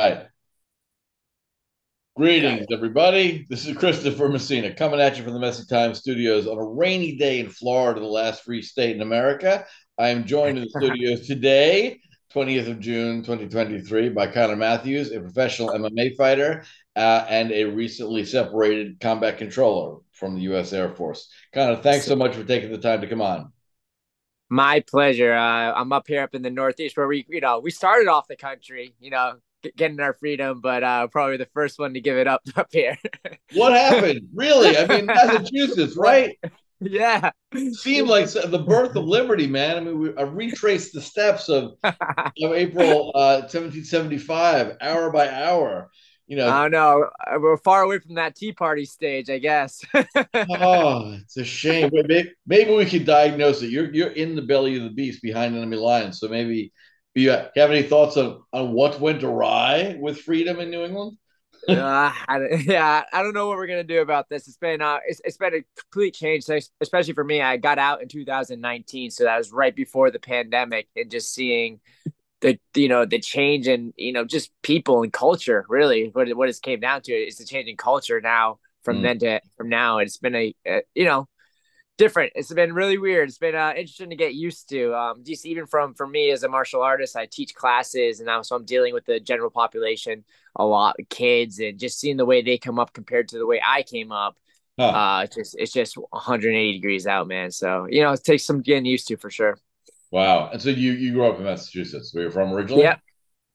right. Greetings, everybody. This is Christopher Messina coming at you from the Messy Times Studios on a rainy day in Florida, the last free state in America. I am joined in the studios today, 20th of June, 2023, by Connor Matthews, a professional MMA fighter uh, and a recently separated combat controller from the U.S. Air Force. Connor, thanks so much for taking the time to come on. My pleasure. Uh, I'm up here up in the Northeast where we, you know, we started off the country, you know, getting our freedom, but uh, probably the first one to give it up up here. what happened? Really? I mean, Massachusetts, right? Yeah. Seemed like the birth of liberty, man. I mean, we I retraced the steps of, of April uh, 1775, hour by hour you know. I know we're far away from that Tea Party stage, I guess. oh, it's a shame. Maybe, maybe we could diagnose it. You're you're in the belly of the beast behind enemy lines, so maybe you have any thoughts on on what went awry with freedom in New England? uh, I, yeah, I don't know what we're gonna do about this. It's been uh, it's, it's been a complete change, especially for me. I got out in 2019, so that was right before the pandemic, and just seeing the you know the change in you know just people and culture really what what it's came down to is the change in culture now from mm. then to from now it's been a, a, you know different it's been really weird it's been uh, interesting to get used to um just even from for me as a martial artist i teach classes and now so i'm dealing with the general population a lot kids and just seeing the way they come up compared to the way i came up uh it's just it's just 180 degrees out man so you know it takes some getting used to for sure Wow. And so you you grew up in Massachusetts. Where you're from originally? Yep.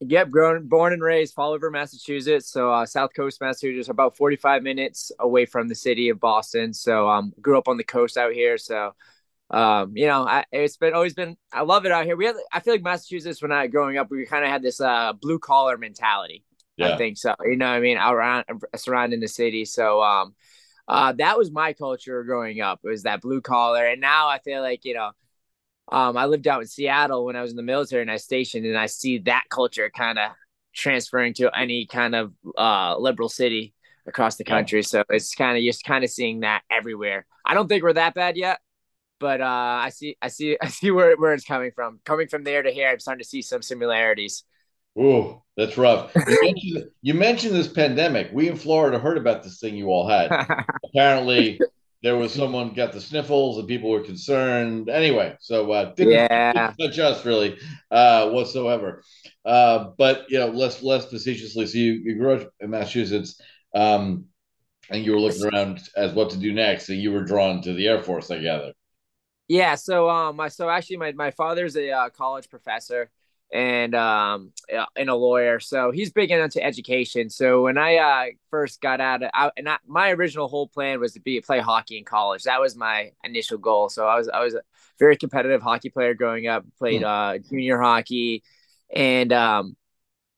Yep, grown, born and raised Fall River, Massachusetts. So uh, South Coast, Massachusetts, about 45 minutes away from the city of Boston. So um, grew up on the coast out here. So um, you know, I, it's been always been. I love it out here. We. I feel like Massachusetts when I growing up, we kind of had this uh blue collar mentality. Yeah. I think so. You know, I mean, around surrounding the city. So um, uh, that was my culture growing up. It was that blue collar, and now I feel like you know um, I lived out in Seattle when I was in the military and I stationed, and I see that culture kind of transferring to any kind of uh, liberal city across the country. So it's kind of just kind of seeing that everywhere. I don't think we're that bad yet, but uh, I see, I see, I see where, where it's coming from. Coming from there to here, I'm starting to see some similarities. Oh, that's rough. You mentioned, you mentioned this pandemic. We in Florida heard about this thing you all had. Apparently, there was someone got the sniffles and people were concerned. Anyway, so uh, didn't, yeah, touch us really uh, whatsoever. Uh, but you know, less less facetiously. So you, you grew up in Massachusetts, um, and you were looking around as what to do next, and you were drawn to the Air Force, I gather. Yeah. So um, my so actually my my father's a uh, college professor and um and a lawyer. So he's big into education. So when i uh first got out of I, and I, my original whole plan was to be play hockey in college. That was my initial goal. So i was i was a very competitive hockey player growing up played hmm. uh junior hockey. And um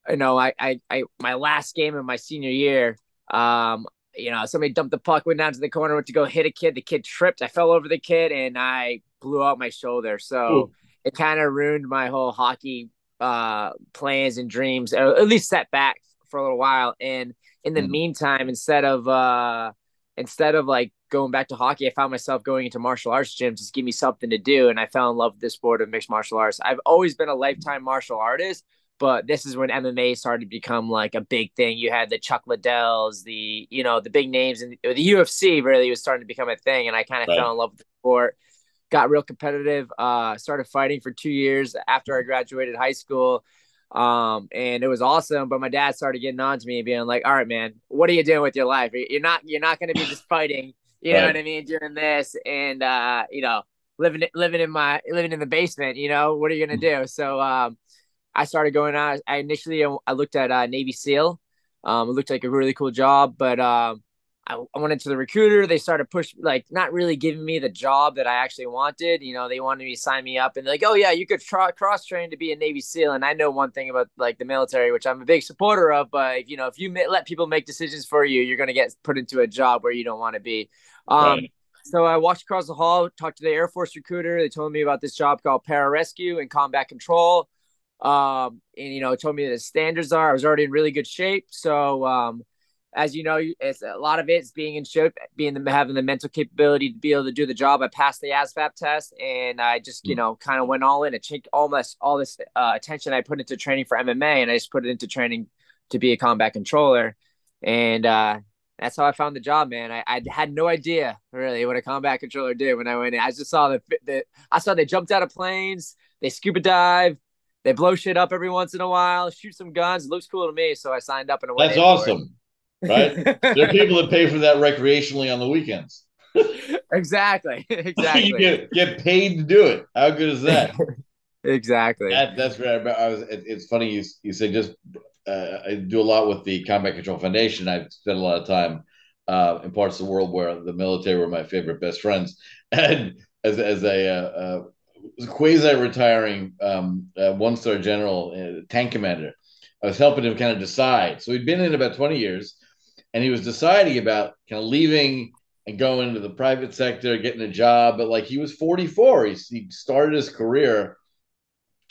you know I, I i my last game of my senior year um you know somebody dumped the puck went down to the corner went to go hit a kid. The kid tripped. I fell over the kid and i blew out my shoulder. So Ooh. it kind of ruined my whole hockey uh, plans and dreams, or at least set back for a little while. And in the mm meantime, instead of uh, instead of like going back to hockey, I found myself going into martial arts gyms to give me something to do, and I fell in love with this sport of mixed martial arts. I've always been a lifetime martial artist, but this is when MMA started to become like a big thing. You had the Chuck Liddells, the you know the big names, and the UFC really was starting to become a thing, and I kind of right. fell in love with the sport got real competitive. Uh, started fighting for two years after I graduated high school. Um, and it was awesome. But my dad started getting on to me and being like, all right, man, what are you doing with your life? You're not, you're not going to be just fighting, you right. know what I mean? Doing this and, uh, you know, living, living in my, living in the basement, you know, what are you going to do? So, um, I started going out. I initially, I looked at, uh, Navy SEAL. Um, it looked like a really cool job, but, um, I, I went into the recruiter. They started push like not really giving me the job that I actually wanted. You know, they wanted me to sign me up and like, oh yeah, you could try, cross train to be a Navy SEAL. And I know one thing about like the military, which I'm a big supporter of. But if, you know, if you let people make decisions for you, you're gonna get put into a job where you don't want to be. Um, right. So I walked across the hall, talked to the Air Force recruiter. They told me about this job called pararescue and combat control. Um, and you know, told me the standards are. I was already in really good shape, so um, as you know, it's a lot of it's being in shape, being the, having the mental capability to be able to do the job. I passed the ASVAB test, and I just you mm. know kind of went all in. and changed almost all this uh, attention I put into training for MMA, and I just put it into training to be a combat controller, and uh, that's how I found the job, man. I, I had no idea really what a combat controller did when I went in. I just saw the, the I saw they jumped out of planes, they scuba dive, they blow shit up every once in a while, shoot some guns. It looks cool to me, so I signed up and went. That's awesome, right? there are people that pay for that recreationally on the weekends. exactly, exactly. you get, get paid to do it. How good is that? exactly. That, that's great. I was. It, it's funny you you say just uh, I do a lot with the Combat Control Foundation. I've spent a lot of time uh, in parts of the world where the military were my favorite best friends. And as, as a uh, uh quasi retiring um, uh, one star general, uh, tank commander, I was helping him kind of decide. So he'd been in about 20 years and he was deciding about kind of leaving and going into the private sector, getting a job. But like he was 44, he, he started his career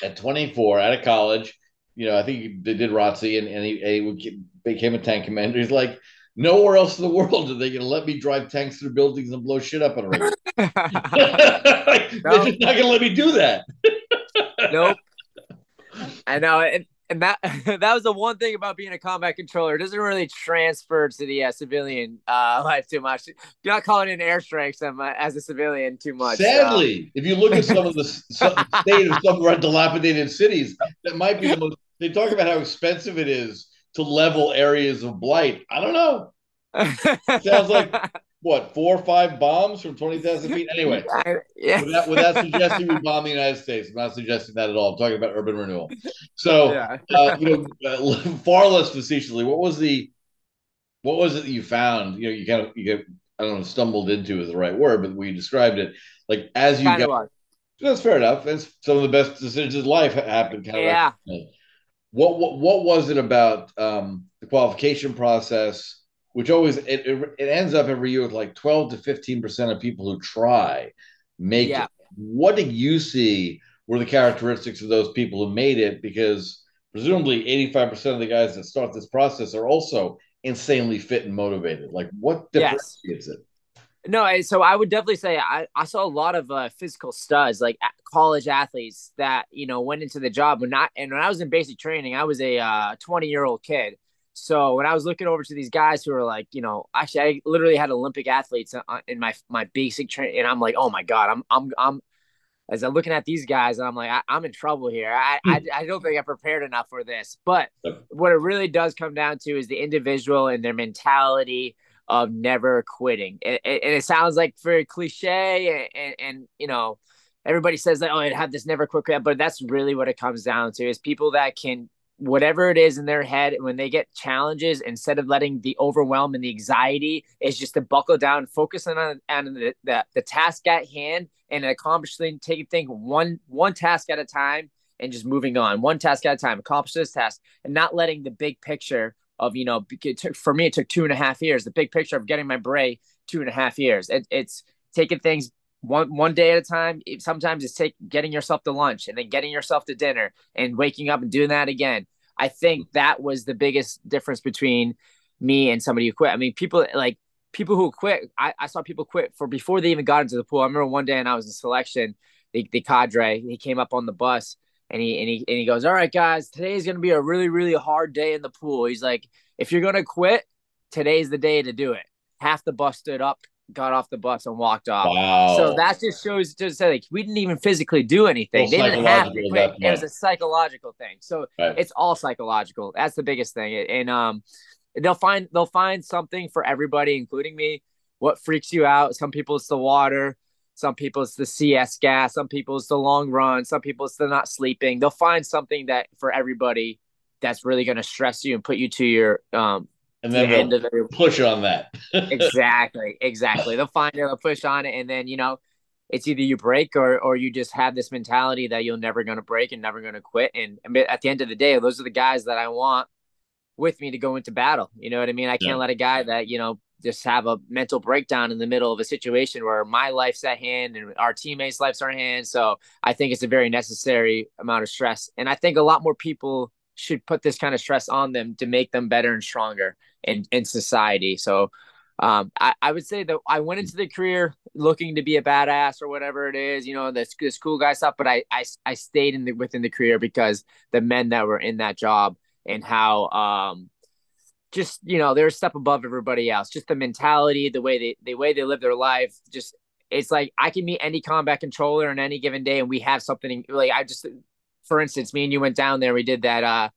at 24 out of college you know, I think they did ROTC and, and he, he became a tank commander. He's like, nowhere else in the world are they going to let me drive tanks through buildings and blow shit up on a regular. like, They're just not going to let me do that. nope. I know. And, and that that was the one thing about being a combat controller. It doesn't really transfer to the uh, civilian uh, life too much. You're not calling in airstrikes um, as a civilian too much. Sadly, so. if you look at some of the some state of some of our dilapidated cities, that might be the most they talk about how expensive it is to level areas of blight. I don't know. sounds like what four or five bombs from twenty thousand feet. Anyway, yeah. without, without, suggesting we bomb the United States, I'm not suggesting that at all. I'm talking about urban renewal. So, yeah. uh, you know, uh, far less facetiously, what was the what was it that you found? You know, you kind of you get I don't know, stumbled into is the right word, but we described it like as you kind got. That's fair enough. That's some of the best decisions in life happen. Kind of yeah. Like, what, what what was it about um, the qualification process, which always it, it, it ends up every year with like twelve to fifteen percent of people who try make yeah. it. What did you see were the characteristics of those people who made it? Because presumably eighty five percent of the guys that start this process are also insanely fit and motivated. Like, what differentiates yes. it? No, so I would definitely say I, I saw a lot of uh, physical studs, like college athletes that you know went into the job. When not, and when I was in basic training, I was a uh, 20 year old kid. So when I was looking over to these guys who are like, you know, actually, I literally had Olympic athletes uh, in my my basic training, and I'm like, oh my god, I'm I'm I'm as I'm looking at these guys, and I'm like, I, am in trouble here. I, I I don't think I'm prepared enough for this. But what it really does come down to is the individual and their mentality of never quitting. And, and it sounds like very cliche, and, and, you know, everybody says that oh, I'd have this never quit, crap," but that's really what it comes down to is people that can whatever it is in their head when they get challenges instead of letting the overwhelm and the anxiety is just to buckle down focusing on, on the, the, the task at hand and accomplishing taking thing one one task at a time and just moving on. One task at a time. Accomplish this task. And not letting the big picture of you know took, for me it took two and a half years. The big picture of getting my beret two and a half years. It, it's taking things one one day at a time sometimes it's take getting yourself to lunch and then getting yourself to dinner and waking up and doing that again i think that was the biggest difference between me and somebody who quit i mean people like people who quit I, I saw people quit for before they even got into the pool i remember one day and i was in selection the, the cadre he came up on the bus and he and he and he goes, "All right, guys, today is gonna be a really really hard day in the pool." He's like, "If you're gonna quit, today's the day to do it." Half the bus stood up, got off the bus, and walked off. Wow. So that just shows just like we didn't even physically do anything. They didn't have to. Quit. It was a psychological thing. So right. it's all psychological. That's the biggest thing. And um, they'll find they'll find something for everybody, including me. What freaks you out? Some people it's the water some people it's the CS gas. Some people it's the long run. Some people it's the not sleeping. They'll find something that for everybody that's really going to stress you and put you to your um and then the end of it. push on that. exactly, exactly. They'll find it, they'll push on it, and then you know, it's either you break or or you just have this mentality that you're never going to break and never going to quit. And at the end of the day, those are the guys that I want with me to go into battle. You know what I mean? I can't yeah. let a guy that you know just have a mental breakdown in the middle of a situation where my life's at hand and our teammates' lives are at hand. So I think it's a very necessary amount of stress. And I think a lot more people should put this kind of stress on them to make them better and stronger in, in society. So um, I, I would say that I went into the career looking to be a badass or whatever it is, you know, this, this cool guy stuff, but I, I, I stayed in the, within the career because the men that were in that job and how um just you know they're a step above everybody else. Just the mentality, the way they the way they live their life, just it's like I can meet any combat controller on any given day, and we have something like I just, for instance, me and you went down there, we did that uh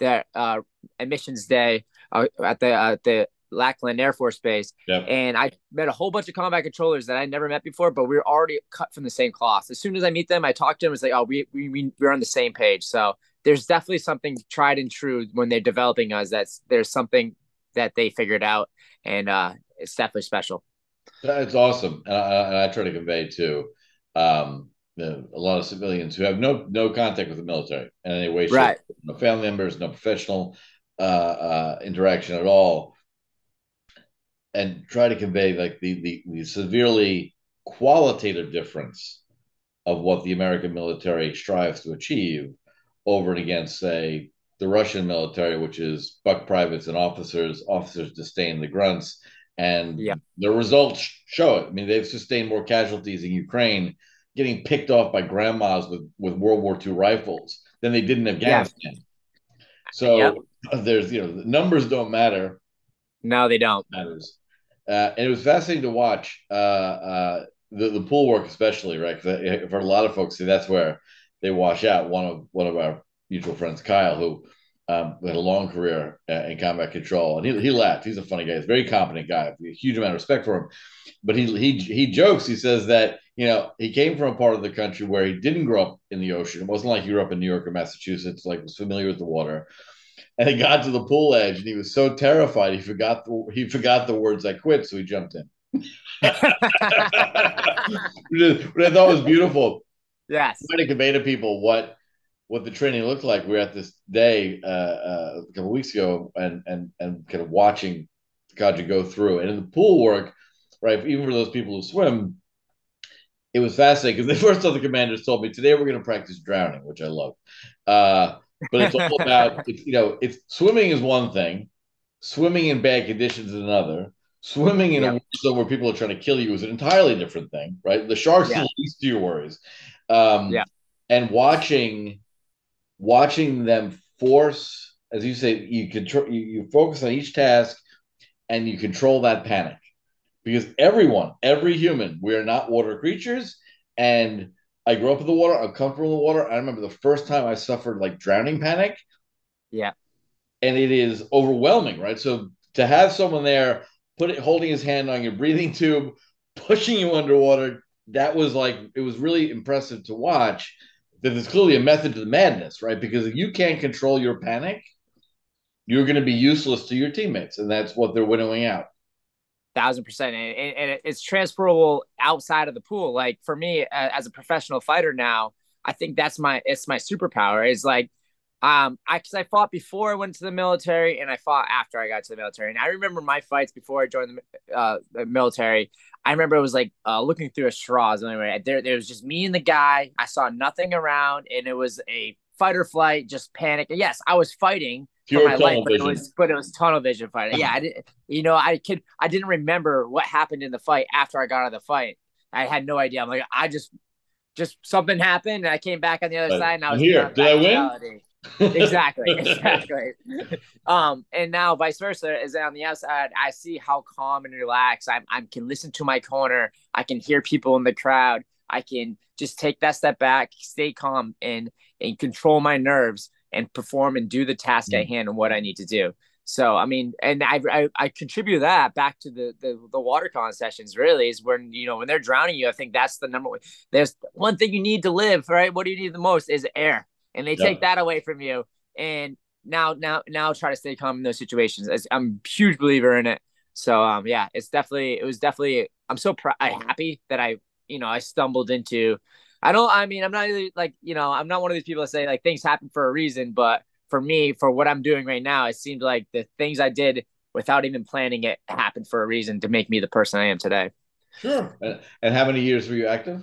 that uh admissions day uh, at the uh, the Lackland Air Force Base, Yep. and I met a whole bunch of combat controllers that I never met before, but we were already cut from the same cloth. As soon as I meet them, I talk to them. It's like, oh, we we we- we're on the same page. So there's definitely something tried and true when they're developing us. That's there's something that they figured out, and uh, it's definitely special. It's awesome, and I, and I try to convey too. Um, the, a lot of civilians who have no no contact with the military in any way, shape, Right. no family members, no professional uh, uh, interaction at all, and try to convey like the, the the severely qualitative difference of what the American military strives to achieve over and against, say, the Russian military, which is buck privates and officers. Officers disdain the grunts, and Yeah. the results show it. I mean, they've sustained more casualties in Ukraine, getting picked off by grandmas with with World War II rifles than they did in Afghanistan. So Yep. there's you know the numbers don't matter No, they don't. matters. Uh, and it was fascinating to watch uh, uh, the the pool work, especially right. for a lot of folks, see that's where they wash out. One of one of our mutual friends, Kyle, who um, had a long career uh, in combat control, and he he laughed. He's a funny guy. He's a very competent guy. A huge amount of respect for him. But he he he jokes. He says that you know he came from a part of the country where he didn't grow up in the ocean. It wasn't like he grew up in New York or Massachusetts. Like was familiar with the water and he got to the pool edge and he was so terrified he forgot the, he forgot the words I quit, so he jumped in. Which is- I thought was beautiful. yes. Trying to convey to people what what the training looked like. We were at this day uh, uh, a couple weeks ago and and and kind of watching Kaja go through. And in the pool work, right, even for those people who swim, it was fascinating because the first of the commanders told me today we're going to practice drowning, which I love. Uh, but it's all about it's, you know it's swimming is one thing, swimming in bad conditions is another. Swimming in Yeah. a zone where people are trying to kill you is an entirely different thing, right? The sharks Yeah. are the least of your worries. Um, Yeah. And watching, watching them force, as you say, you control, you, you focus on each task, and you control that panic, because everyone, every human, we are not water creatures, and I grew up in the water. I'm comfortable in the water. I remember the first time I suffered like drowning panic. Yeah. And it is overwhelming, right? So to have someone there put it holding his hand on your breathing tube, pushing you underwater, that was like it was really impressive to watch. That there's clearly a method to the madness, right? Because if you can't control your panic, you're going to be useless to your teammates, and that's what they're winnowing out. thousand percent and, and it's transferable outside of the pool like for me as a professional fighter now i think that's my it's my superpower is like um i because i fought before i went to the military and i fought after i got to the military and i remember my fights before i joined the, uh, the military i remember it was like uh, looking through a straws anyway there, there was just me and the guy i saw nothing around and it was a fight or flight just panic yes i was fighting for my life, but it was but it was tunnel vision fighting. Yeah, I didn't. You know, I could I didn't remember what happened in the fight after I got out of the fight. I had no idea. I'm like, I just just something happened, and I came back on the other side, and I was here. Did I win? reality. Exactly, exactly. um, and now vice versa is on the outside. I see how calm and relaxed I'm. I can listen to my corner. I can hear people in the crowd. I can just take that step back, stay calm, and and control my nerves and perform and do the task at hand and what I need to do. So I mean, and I I, I contribute that back to the, the the water con sessions. Really, is when you know when they're drowning you. I think that's the number one. There's one thing you need to live, right? What do you need the most is air, and they Yeah. take that away from you. And now now now try to stay calm in those situations. I'm a huge believer in it. So um yeah, it's definitely it was definitely. I'm so pr- I happy that I you know I stumbled into. I don't. I mean, I'm not really like you know. I'm not one of these people that say like things happen for a reason. But for me, for what I'm doing right now, it seemed like the things I did without even planning it happened for a reason to make me the person I am today. Sure. And, how many years were you active?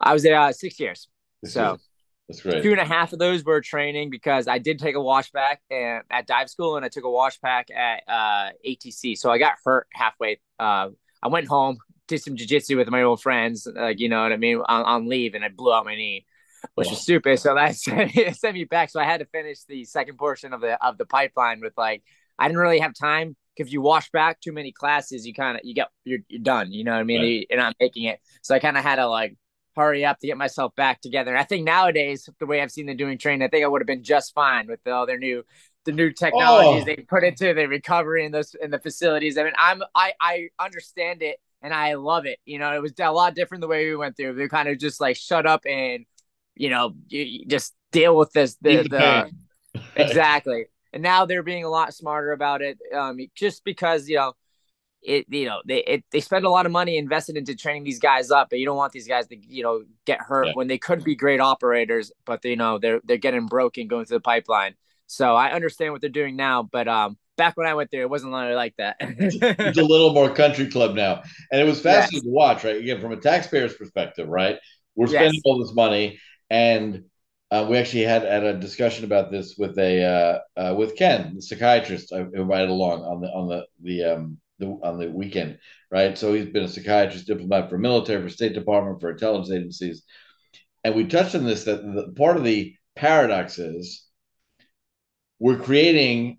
I was there uh, six years. This So- is- that's great. Two and a half of those were training because I did take a wash back and, at dive school and I took a wash back at uh, ATC. So I got hurt halfway. Uh, I went home, did some jujitsu with my old friends, like you know what I mean, on, on leave, and I blew out my knee. which was stupid. So that sent me back. So I had to finish the second portion of the of the pipeline with like I didn't really have time. If you wash back too many classes, you kind of you get you're, you're done. You know what I mean? Right. You're not making it. So I kind of had to like hurry up to get myself back together. And I think nowadays, the way I've seen them doing training, I think I would have been just fine with all their new the new technologies oh. they put into the recovery in those in the facilities. I mean, I'm I I understand it and I love it. You know, it was a lot different the way we went through. They kind of just like shut up and you know you, you just deal with this the, the exactly. And now they're being a lot smarter about it, um, just because you know it you know they it, they spend a lot of money invested into training these guys up but you don't want these guys to you know get hurt yeah. when they could be great operators but they, you know they're they're getting broken going through the pipeline so i understand what they're doing now but um back when i went there it wasn't like that it's a little more country club now and it was fascinating yes. to watch right again from a taxpayer's perspective right we're spending yes. all this money and uh, we actually had, had a discussion about this with a uh, uh, with Ken, the psychiatrist I invited along on the on the the um, the, on the weekend, right? So he's been a psychiatrist, diplomat for military, for State Department, for intelligence agencies, and we touched on this that the, part of the paradox is we're creating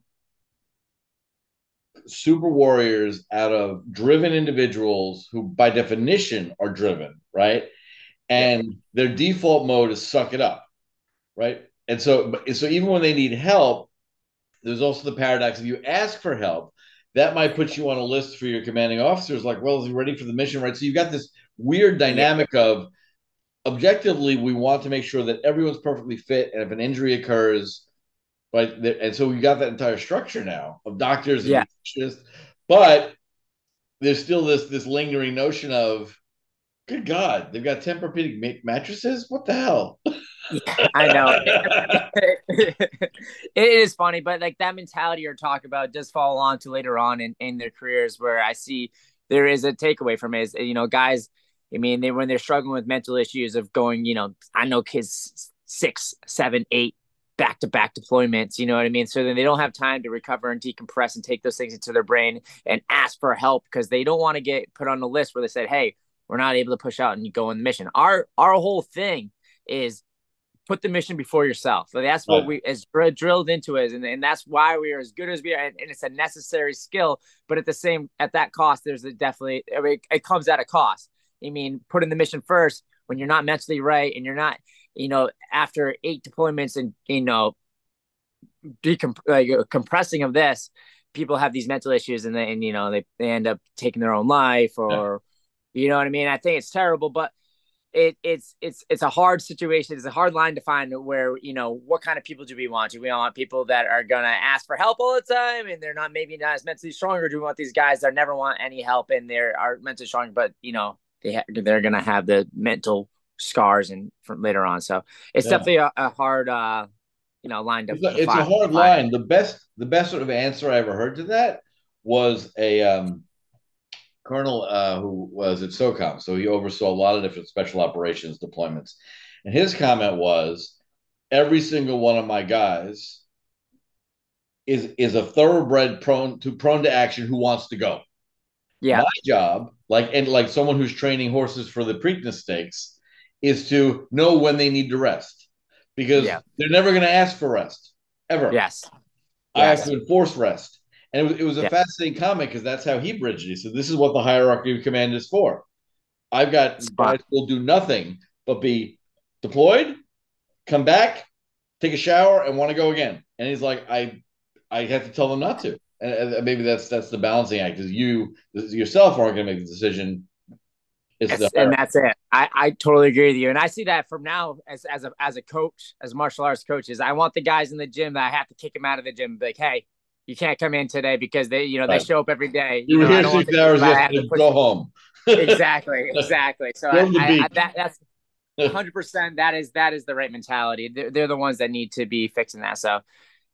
super warriors out of driven individuals who, by definition, are driven, right? And their default mode is suck it up, right? And so, so even when they need help, there's also the paradox if you ask for help that might put you on a list for your commanding officers like well is he ready for the mission right so you've got this weird dynamic of objectively we want to make sure that everyone's perfectly fit and if an injury occurs right and so we got that entire structure now of doctors and yeah. but there's still this this lingering notion of good god they've got Tempur-Pedic mattresses what the hell I know. it is funny, but like that mentality you're talking about does follow on to later on in, in their careers where I see there is a takeaway from it is, you know, guys, I mean, they when they're struggling with mental issues of going, you know, I know kids six, seven, eight back to back deployments, you know what I mean? So then they don't have time to recover and decompress and take those things into their brain and ask for help because they don't want to get put on the list where they said, Hey, we're not able to push out and you go on the mission. Our our whole thing is put the mission before yourself. So that's what right. we as drilled into it, and, and that's why we are as good as we are. And, and, it's a necessary skill, but at the same at that cost, there's a definitely I mean, it comes at a cost. I mean, putting the mission first when you're not mentally right and you're not, you know, after eight deployments and you know, decomp- like, uh, compressing of this, people have these mental issues and then you know they, they end up taking their own life or, yeah. you know what I mean. I think it's terrible, but it, it's it's it's a hard situation. It's a hard line to find where you know what kind of people do we want? Do we want people that are gonna ask for help all the time and they're not maybe not as mentally strong, or do we want these guys that never want any help and they are mentally strong, but you know they ha- they're gonna have the mental scars and from later on. So it's yeah. definitely a, a, hard uh you know line to. It's a, it's a hard line. The best the best sort of answer I ever heard to that was a um colonel uh, who was at SOCOM, so he oversaw a lot of different special operations deployments. And his comment was, every single one of my guys is is a thoroughbred prone to prone to action who wants to go. Yeah. My job, like and like someone who's training horses for the Preakness Stakes, is to know when they need to rest because yeah. they're never going to ask for rest ever. Yes. I yes. have to enforce rest. And it was, it was a yeah. fascinating comment because that's how he bridged it. He said, This is what the hierarchy of command is for. I've got guys will do nothing but be deployed, come back, take a shower, and want to go again. And he's like, I I have to tell them not to. And maybe that's that's the balancing act is you yourself aren't going to make the decision. It's and that's it. I, I totally agree with you. And I see that from now as, as a as a coach, as martial arts coaches. I want the guys in the gym that I have to kick them out of the gym. Like, hey, you can't come in today because they, you know, right. they show up every day. You, you were here six hours yesterday. Go home. exactly, exactly. So I, I, I, that, that's hundred percent. That is that is the right mentality. They're, they're the ones that need to be fixing that. So,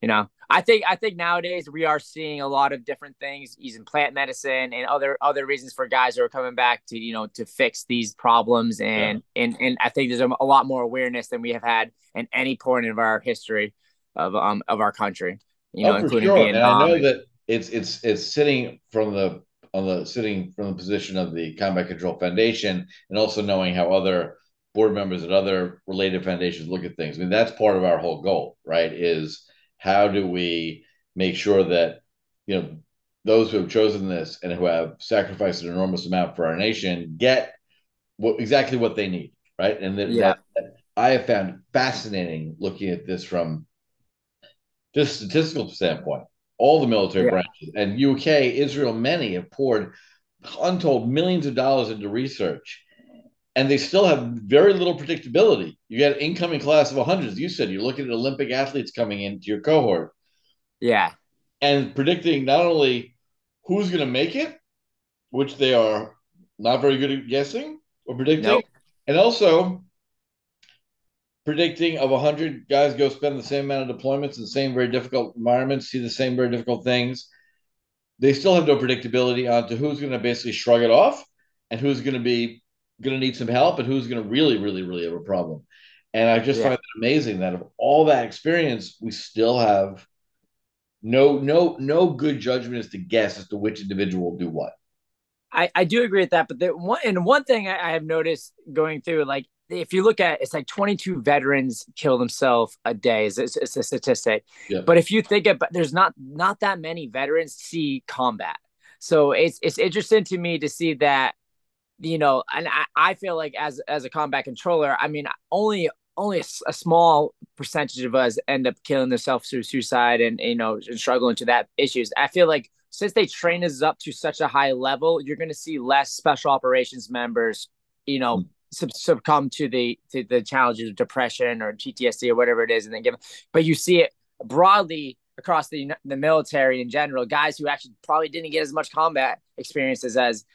you know, I think I think nowadays we are seeing a lot of different things using plant medicine and other other reasons for guys who are coming back to you know to fix these problems and yeah. and and I think there's a, a lot more awareness than we have had in any point of our history of um of our country you know, oh, including sure. Vietnam. And I know that it's it's it's sitting from the on the sitting from the position of the Combat Control Foundation, and also knowing how other board members at other related foundations look at things. I mean, that's part of our whole goal, right? Is how do we make sure that you know those who have chosen this and who have sacrificed an enormous amount for our nation get what exactly what they need, right? And that, yeah. that I have found fascinating looking at this from just statistical standpoint. All the military yeah. branches and UK, Israel, many have poured untold millions of dollars into research and they still have very little predictability. You got an incoming class of 100s. You said you're looking at Olympic athletes coming into your cohort. Yeah. And predicting not only who's going to make it, which they are not very good at guessing or predicting, nope. and also predicting of 100 guys go spend the same amount of deployments in the same very difficult environments, see the same very difficult things. They still have no predictability onto who's going to basically shrug it off and who's going to be going to need some help and who's going to really, really, really have a problem. And I just yeah. find it amazing that of all that experience, we still have no, no, no good judgment as to guess as to which individual will do what. I, I do agree with that, but the one and one thing I, I have noticed going through, like if you look at it's like 22 veterans kill themselves a day is it's, it's a statistic yeah. but if you think about there's not not that many veterans see combat so it's it's interesting to me to see that you know, and I, I feel like as as a combat controller, I mean, only only a, a, small percentage of us end up killing themselves through suicide and you know and struggling to that issues. I feel like since they train us up to such a high level, you're going to see less special operations members, you know, mm. Sub- succumb to the to the challenges of depression or PTSD or whatever it is, and then give. But you see it broadly across the the military in general, guys who actually probably didn't get as much combat experiences as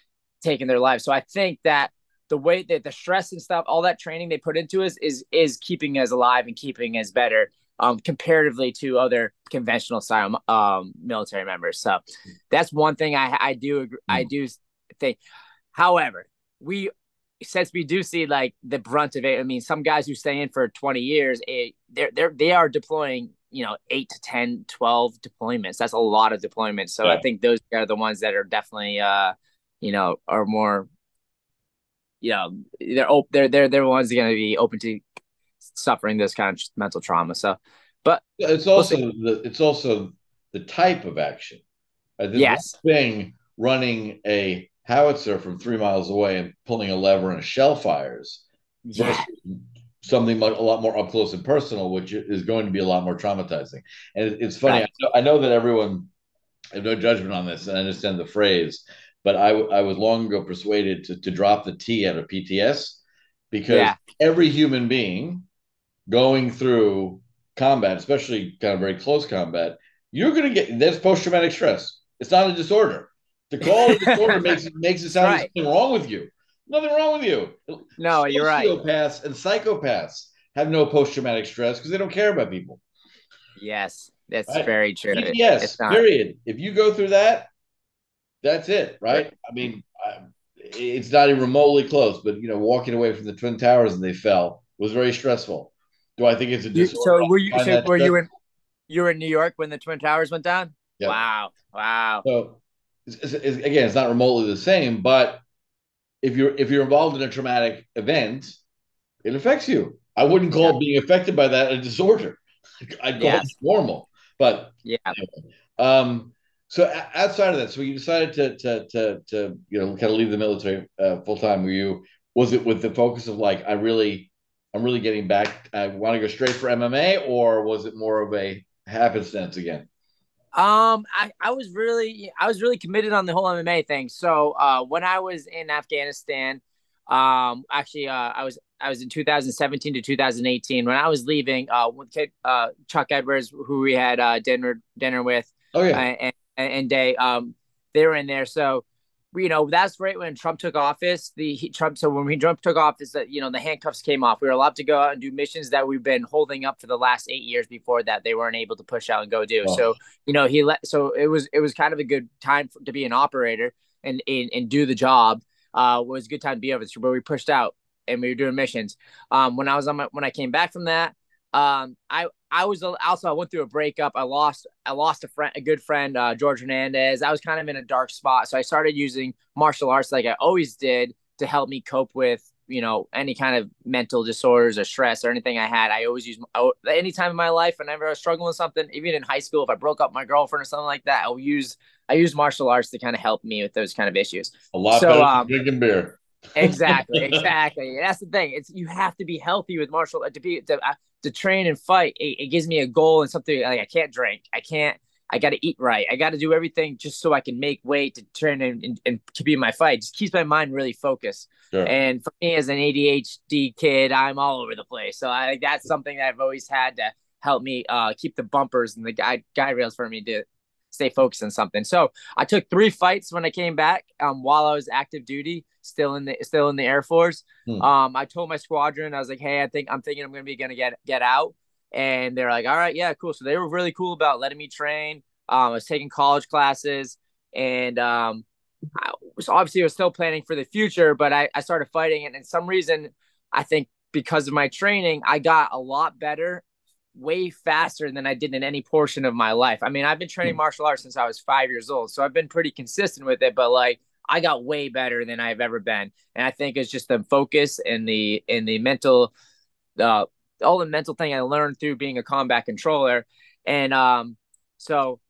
taking their lives. So I think that the way that the stress and stuff, all that training they put into us is is keeping us alive and keeping us better um, comparatively to other conventional style um, military members. So that's one thing I I do agree, I mm. do think. However, we since we do see like the brunt of it. I mean, some guys who stay in for 20 years, it, they're they're they are deploying you know 8 to 10 12 deployments that's a lot of deployments so yeah. i think those are the ones that are definitely uh you know, are more, you know, they're op- they're they're they're ones going to be open to suffering this kind of mental trauma. So, but it's also we'll the it's also the type of action. Uh, yes, thing running a howitzer from three miles away and pulling a lever and a shell fires. Yeah. Something a lot more up close and personal, which is going to be a lot more traumatizing. And it's funny. Right. I, know, I know that everyone, I have no judgment on this, and I understand the phrase, but I, I was long ago persuaded to, to drop the T out of PTS because yeah. every human being going through combat, especially kind of very close combat, you're going to get that's post traumatic stress. It's not a disorder. To call it a disorder makes it makes it sound right. something wrong with you. Nothing wrong with you. No, you're right. Sociopaths and psychopaths have no post traumatic stress because they don't care about people. Yes, that's right? very true. Yes, period. If you go through that, that's it, right? I mean, it's not even remotely close, but you know, walking away from the twin towers and they fell was very stressful. Do I think it's a disorder? So were you? So were you in? You were in New York when the twin towers went down. Yep. Wow! Wow! So it's, it's, it's, again, it's not remotely the same, but if you're if you're involved in a traumatic event, it affects you. I wouldn't call yeah. being affected by that a disorder. I'd call yes. it normal. But yeah. Anyway. Um, so outside of that, so you decided to to to, to you know kind of leave the military uh, full time. Were you was it with the focus of like I really I'm really getting back. I want to go straight for MMA, or was it more of a happenstance again? Um, I, I was really I was really committed on the whole MMA thing. So uh, when I was in Afghanistan, um, actually uh, I was I was in 2017 to 2018 when I was leaving. Uh, with uh, Chuck Edwards, who we had uh, dinner dinner with. Oh yeah. Uh, and and they um they were in there. So you know that's right when Trump took office. The he, Trump so when he Trump took office, that you know the handcuffs came off. We were allowed to go out and do missions that we've been holding up for the last eight years before that they weren't able to push out and go do. Oh. So you know he let so it was it was kind of a good time for, to be an operator and and, and do the job. Uh, was a good time to be over. But we pushed out and we were doing missions. Um, when I was on my when I came back from that, um, I I was also I went through a breakup. I lost I lost a friend, a good friend, uh, George Hernandez. I was kind of in a dark spot, so I started using martial arts like I always did to help me cope with you know, any kind of mental disorders or stress or anything I had, I always use any time in my life, whenever I was struggling with something, even in high school, if I broke up my girlfriend or something like that, I'll use I use martial arts to kind of help me with those kind of issues. A lot so, better um, drinking beer. Exactly, exactly. That's the thing. It's you have to be healthy with martial to be to, uh, to train and fight. It, it gives me a goal and something like I can't drink. I can't I got to eat right. I got to do everything just so I can make weight to train and, and, and to be in my fight. Just keeps my mind really focused. Sure. And for me as an ADHD kid, I'm all over the place. So I that's something that I've always had to help me uh, keep the bumpers and the guide guide rails for me to stay focused on something. So I took three fights when I came back um, while I was active duty, still in the still in the Air Force. Hmm. Um, I told my squadron, I was like, hey, I think I'm thinking I'm gonna be gonna get get out and they're like, all right, yeah, cool. So they were really cool about letting me train. Um, I was taking college classes, and um, I was obviously I was still planning for the future, but I, I started fighting, and in some reason, I think because of my training, I got a lot better way faster than I did in any portion of my life. I mean, I've been training hmm. martial arts since I was five years old, so I've been pretty consistent with it, but like I got way better than I've ever been. And I think it's just the focus and the and the mental uh all the mental thing I learned through being a combat controller. And um, so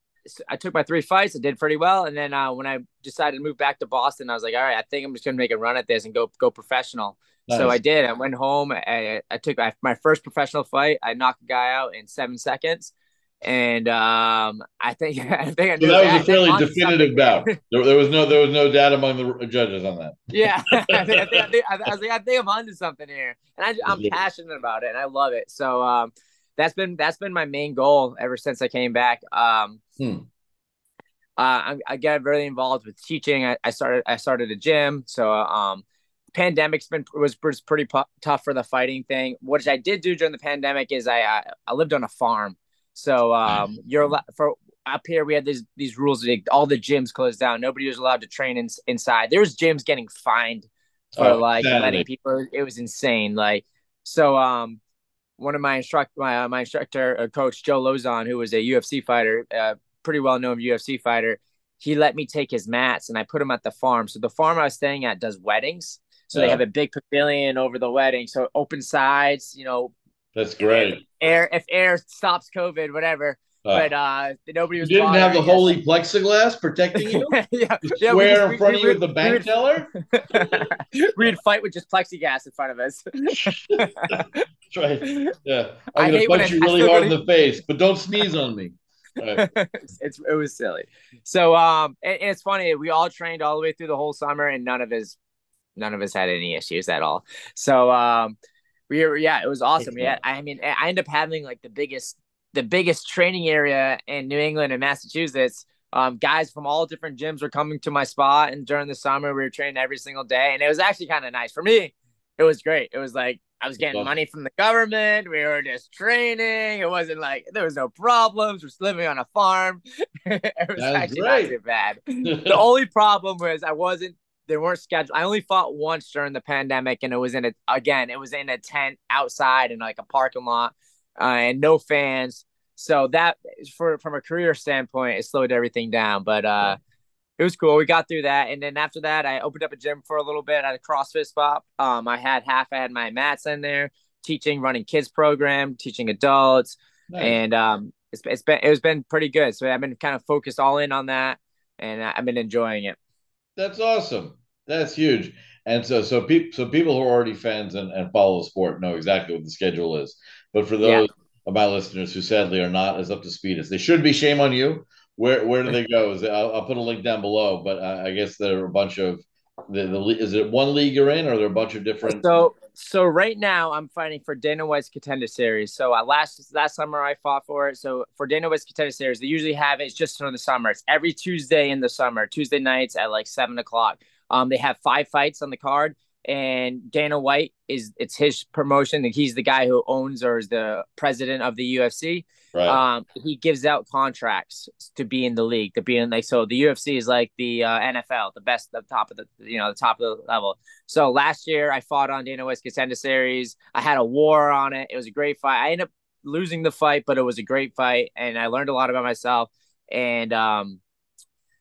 I took my three fights. I did pretty well. And then uh, when I decided to move back to Boston, I was like, all right, I think I'm just gonna make a run at this and go go professional. Nice. So I did. I went home. I, I took my first professional fight. I knocked a guy out in seven seconds and um, I think I think I so that was a fairly definitive bout. There, there, was no there was no doubt among the judges on that. Yeah, I, think, I, think, I, think, I, was like, I think I'm onto something here, and I, am passionate about it, and I love it. So um, that's been that's been my main goal ever since I came back. Um, hmm. uh, I, I get really involved with teaching. I, I started I started a gym, so um, pandemic's been was, was pretty pu- tough for the fighting thing. What I did do during the pandemic is I I, I lived on a farm. So um, you're for up here we had these these rules that all the gyms closed down. Nobody was allowed to train in, inside. There was gyms getting fined for oh, like letting people. It was insane. Like so, um, one of my instruct my uh, my instructor uh, coach Joe Lauzon, who was a UFC fighter, uh, pretty well known UFC fighter. He let me take his mats and I put them at the farm. So the farm I was staying at does weddings. So yeah. they have a big pavilion over the wedding. So open sides, you know, that's great. Air if air stops COVID, whatever. Uh, but uh, nobody was. You didn't have the holy plexiglass protecting you. yeah, yeah, square in front of you with the bank teller. We'd fight with just plexiglass in front of us. That's right. Yeah, I'm gonna punch you really hard in the face, but don't sneeze on me. Right. it's it was silly. So um, and, and it's funny. We all trained all the way through the whole summer, and none of us, none of us had any issues at all. So um, we were yeah it was awesome. Yeah i mean i ended up having like the biggest the biggest training area in new england and massachusetts. Um, guys from all different gyms were coming to my spot and during the summer we were training every single day and it was actually kind of nice. For me it was great. It was like i was getting money from the government. We were just training. It wasn't like there was no problems. We're living on a farm. It was That's actually great. not too bad. The only problem was i wasn't they weren't scheduled. I only fought once during the pandemic, and it was in a again, it was in a tent outside in like a parking lot, uh, and no fans. So that for from a career standpoint, it slowed everything down. But uh, it was cool. We got through that, and then after that, I opened up a gym for a little bit at a CrossFit spot. Um, I had half. I had my mats in there, teaching, running kids program, teaching adults, nice. and um, it's it's been it's been pretty good. So I've been kind of focused all in on that, and I've been enjoying it. That's awesome. That's huge. And so, so people, so people who are already fans and, and follow the sport know exactly what the schedule is. But for those yeah. of my listeners who sadly are not as up to speed as they should be, shame on you. Where where do they go? Is it, I'll, I'll, put a link down below. But I, I guess there are a bunch of the, the is it one league you're in, or are there a bunch of different? So so right now I'm fighting for Dana White's contender series. So uh, last last summer I fought for it. So for Dana White's contender series, they usually have it. It's just in the summer. It's every Tuesday in the summer, Tuesday nights at like seven o'clock. Um, they have five fights on the card, and Dana White is it's his promotion. And he's the guy who owns or is the president of the UFC. Right. Um, he gives out contracts to be in the league, to be in like so. The UFC is like the uh, NFL, the best, the top of the you know the top of the level. So last year I fought on Dana White's contender series. I had a war on it. It was a great fight. I ended up losing the fight, but it was a great fight, and I learned a lot about myself. And um,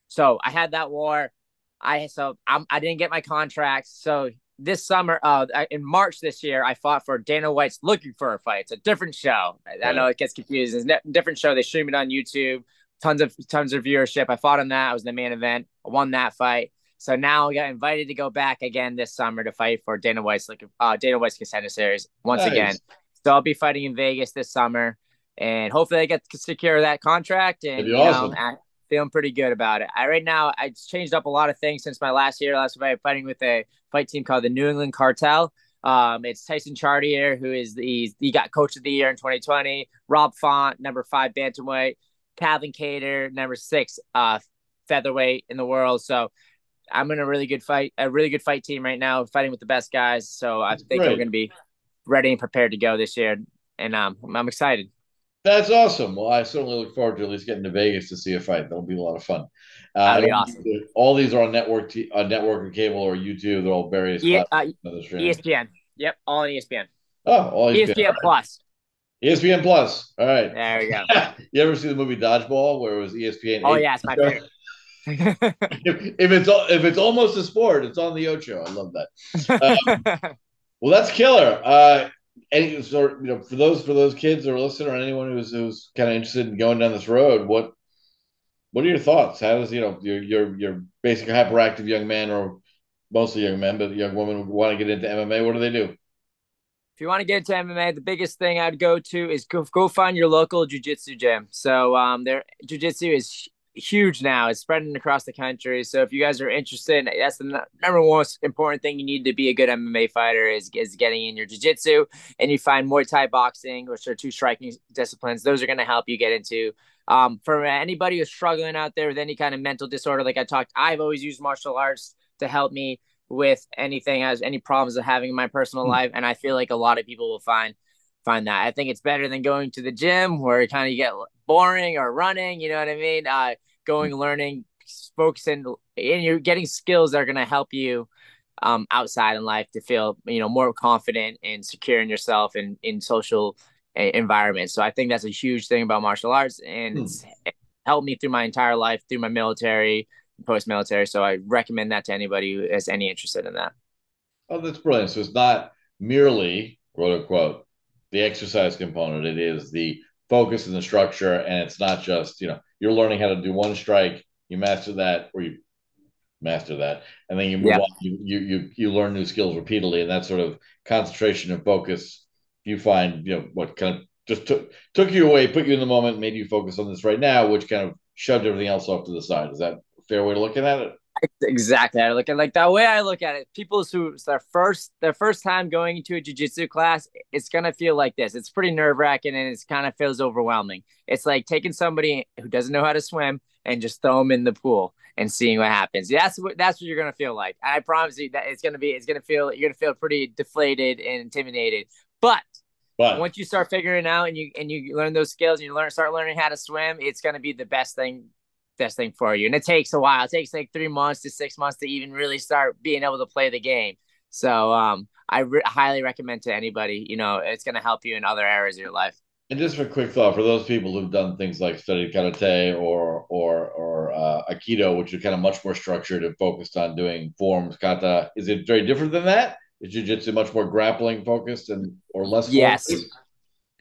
so I had that war. I so I'm, I didn't get my contracts. So this summer, uh, in March this year, I fought for Dana White's Looking for a Fight. It's a different show. I, I know it gets confused. It's a different show. They stream it on YouTube. Tons of tons of viewership. I fought on that. I was in the main event. I won that fight. So now I got invited to go back again this summer to fight for Dana White's like uh, Dana White's contender series once nice. again. So I'll be fighting in Vegas this summer, and hopefully I get to secure that contract. And you awesome. know, feeling pretty good about it. I right now I changed up a lot of things since my last year. Last fight fighting with a fight team called the New England Cartel. Um, it's Tyson Chartier, who is the he got coach of the year in 2020. Rob Font, number five bantamweight. Calvin Kattar, number six uh, featherweight in the world. So I'm in a really good fight, a really good fight team right now, fighting with the best guys. So I think we're going to be ready and prepared to go this year, and um, I'm excited. That's awesome. Well, I certainly look forward to at least getting to Vegas to see a fight. That'll be a lot of fun. Uh, That'll be awesome. All these are on network, t- on network or cable or YouTube. They're all various. Uh, ESPN. Yep, all on ESPN. Oh, all ESPN, ESPN Plus. ESPN Plus. All right. There we go. you ever see the movie Dodgeball, where it was ESPN? Oh yeah, it's my favorite. if, if, it's if it's almost a sport, it's on the Ocho. I love that. Um, well, that's killer. Uh, any sort you know for those for those kids or listening or anyone who's who's kind of interested in going down this road, what what are your thoughts? How does you know your your your basic hyperactive young man or mostly young men, but young women want to get into MMA? What do they do? If you want to get into MMA, the biggest thing I'd go to is go, go find your local jujitsu gym. So um, their jujitsu is huge now. It's spreading across the country. So if you guys are interested, that's the number one most important thing you need to be a good MMA fighter is, is getting in your jiu-jitsu and you find Muay Thai boxing, which are two striking disciplines. Those are going to help you get into um, for anybody who's struggling out there with any kind of mental disorder, like I talked, I've always used martial arts to help me with anything as any problems of having in my personal mm. life. And I feel like a lot of people will find find that. I think it's better than going to the gym where you kind of get boring or running, you know what I mean? Uh, going, mm. learning, focusing, and you're getting skills that are going to help you um, outside in life to feel, you know, more confident and secure in yourself and in social environments. So I think that's a huge thing about martial arts and hmm. it's helped me through my entire life, through my military, post military. So I recommend that to anybody who has any interest in that. Oh, that's brilliant. So it's not merely quote unquote the exercise component. It is the focus and the structure, and it's not just you know you're learning how to do one strike, you master that, or you master that, and then you move yeah. on. You, you you you learn new skills repeatedly, and that sort of concentration and focus you find you know what kind of just took took you away, put you in the moment, made you focus on this right now, which kind of shoved everything else off to the side. Is that a fair way of looking at it? Exactly. I look at like that way I look at it. People who it's their first their first time going into a jujitsu class, it's gonna feel like this. It's pretty nerve wracking and it's kind of feels overwhelming. It's like taking somebody who doesn't know how to swim and just throw them in the pool and seeing what happens. That's what that's what you're gonna feel like. I promise you that it's gonna be it's gonna feel you're gonna feel pretty deflated and intimidated. But but once you start figuring out and you and you learn those skills and you learn start learning how to swim, it's gonna be the best thing best thing for you. And it takes a while. It takes like three months to six months to even really start being able to play the game. So um, I re- highly recommend to anybody. You know, it's going to help you in other areas of your life. And just a quick thought for those people who've done things like studied karate or or or uh, aikido, which are kind of much more structured and focused on doing forms, kata. Is it very different than that? Is jiu-jitsu much more grappling focused and or less? Yes. Focused?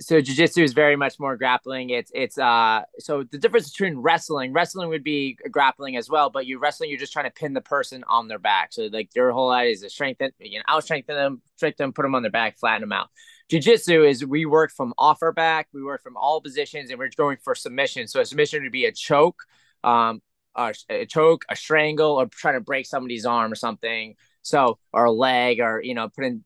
So jiu-jitsu is very much more grappling. It's it's uh so the difference between wrestling wrestling would be grappling as well but you wrestling you're just trying to pin the person on their back. So like your whole idea is to strengthen you know i'll strengthen them strengthen them put them on their back flatten them out. Jiu-jitsu is we work from off our back we work from all positions and we're going for submission. So a submission would be a choke um a, a choke a strangle or trying to break somebody's arm or something. So or a leg or you know putting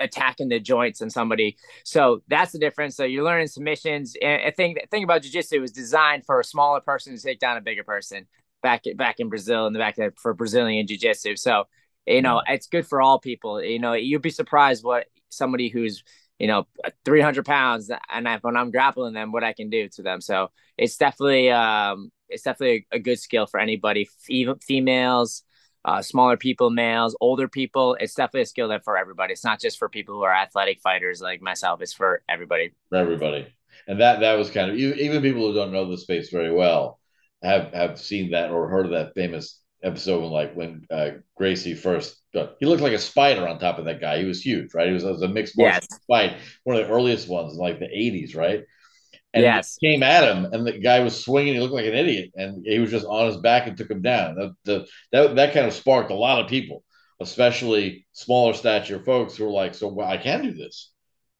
attacking the joints and somebody. So that's the difference. So you're learning submissions. And I think the thing about jiu-jitsu was designed for a smaller person to take down a bigger person back back in Brazil and the back for Brazilian jiu-jitsu. So, you know, it's good for all people. You know, you'd be surprised what somebody who's, you know, 300 pounds and I, when I'm grappling them, what I can do to them. So it's definitely, um, it's definitely a, a good skill for anybody, even females, uh, smaller people, males, older people. It's definitely a skill that for everybody. It's not just for people who are athletic fighters like myself. It's for everybody. For everybody, and that that was kind of even people who don't know the space very well have have seen that or heard of that famous episode when like when uh, Gracie first he looked like a spider on top of that guy. He was huge, right? He was, was a mixed martial yes. fight, one of the earliest ones in like the '80s, right? And yes. came at him, and the guy was swinging. He looked like an idiot, and he was just on his back and took him down. That the, that that kind of sparked a lot of people, especially smaller stature folks who were like, "So well, I can do this."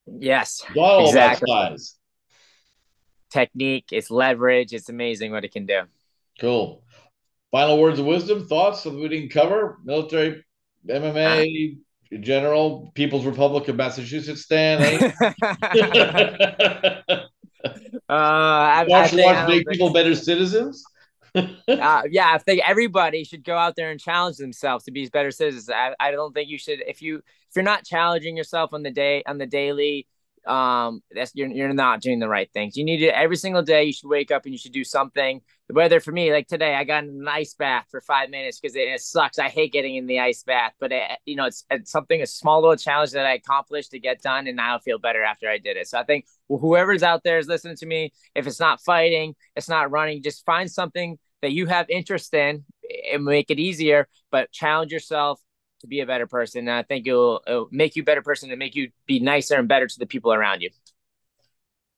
Yes, all exactly. about size, technique. It's leverage. It's amazing what it can do. Cool. Final words of wisdom, thoughts that we didn't cover. Military, MMA, uh, general, People's Republic of Massachusetts stand. Eh? Uh, I, watch, I watch make people better citizens. uh, yeah, I think everybody should go out there and challenge themselves to be better citizens. I, I don't think you should if you if you're not challenging yourself on the day on the daily um that's you're, you're not doing the right things. You need to every single day you should wake up and you should do something. The weather for me like today i got in an ice bath for five minutes because it, it, sucks. I hate getting in the ice bath but it, you know it's, it's something a small little challenge that i accomplished to get done and now i feel better after i did it. So i think whoever's out there is listening to me if it's not fighting it's not running just find something that you have interest in and make it easier but challenge yourself to be a better person. And I think it'll, it'll make you a better person and make you be nicer and better to the people around you.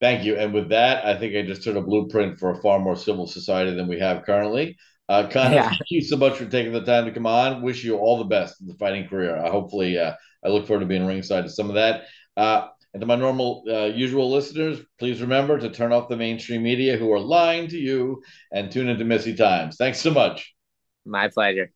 Thank you. And with that, I think I just turned a blueprint for a far more civil society than we have currently. Uh, Connor, yeah. thank you so much for taking the time to come on. Wish you all the best in the fighting career. I hopefully, uh, I look forward to being ringside to some of that. Uh, and to my normal, uh, usual listeners, please remember to turn off the mainstream media who are lying to you and tune into Messy Times. Thanks so much. My pleasure.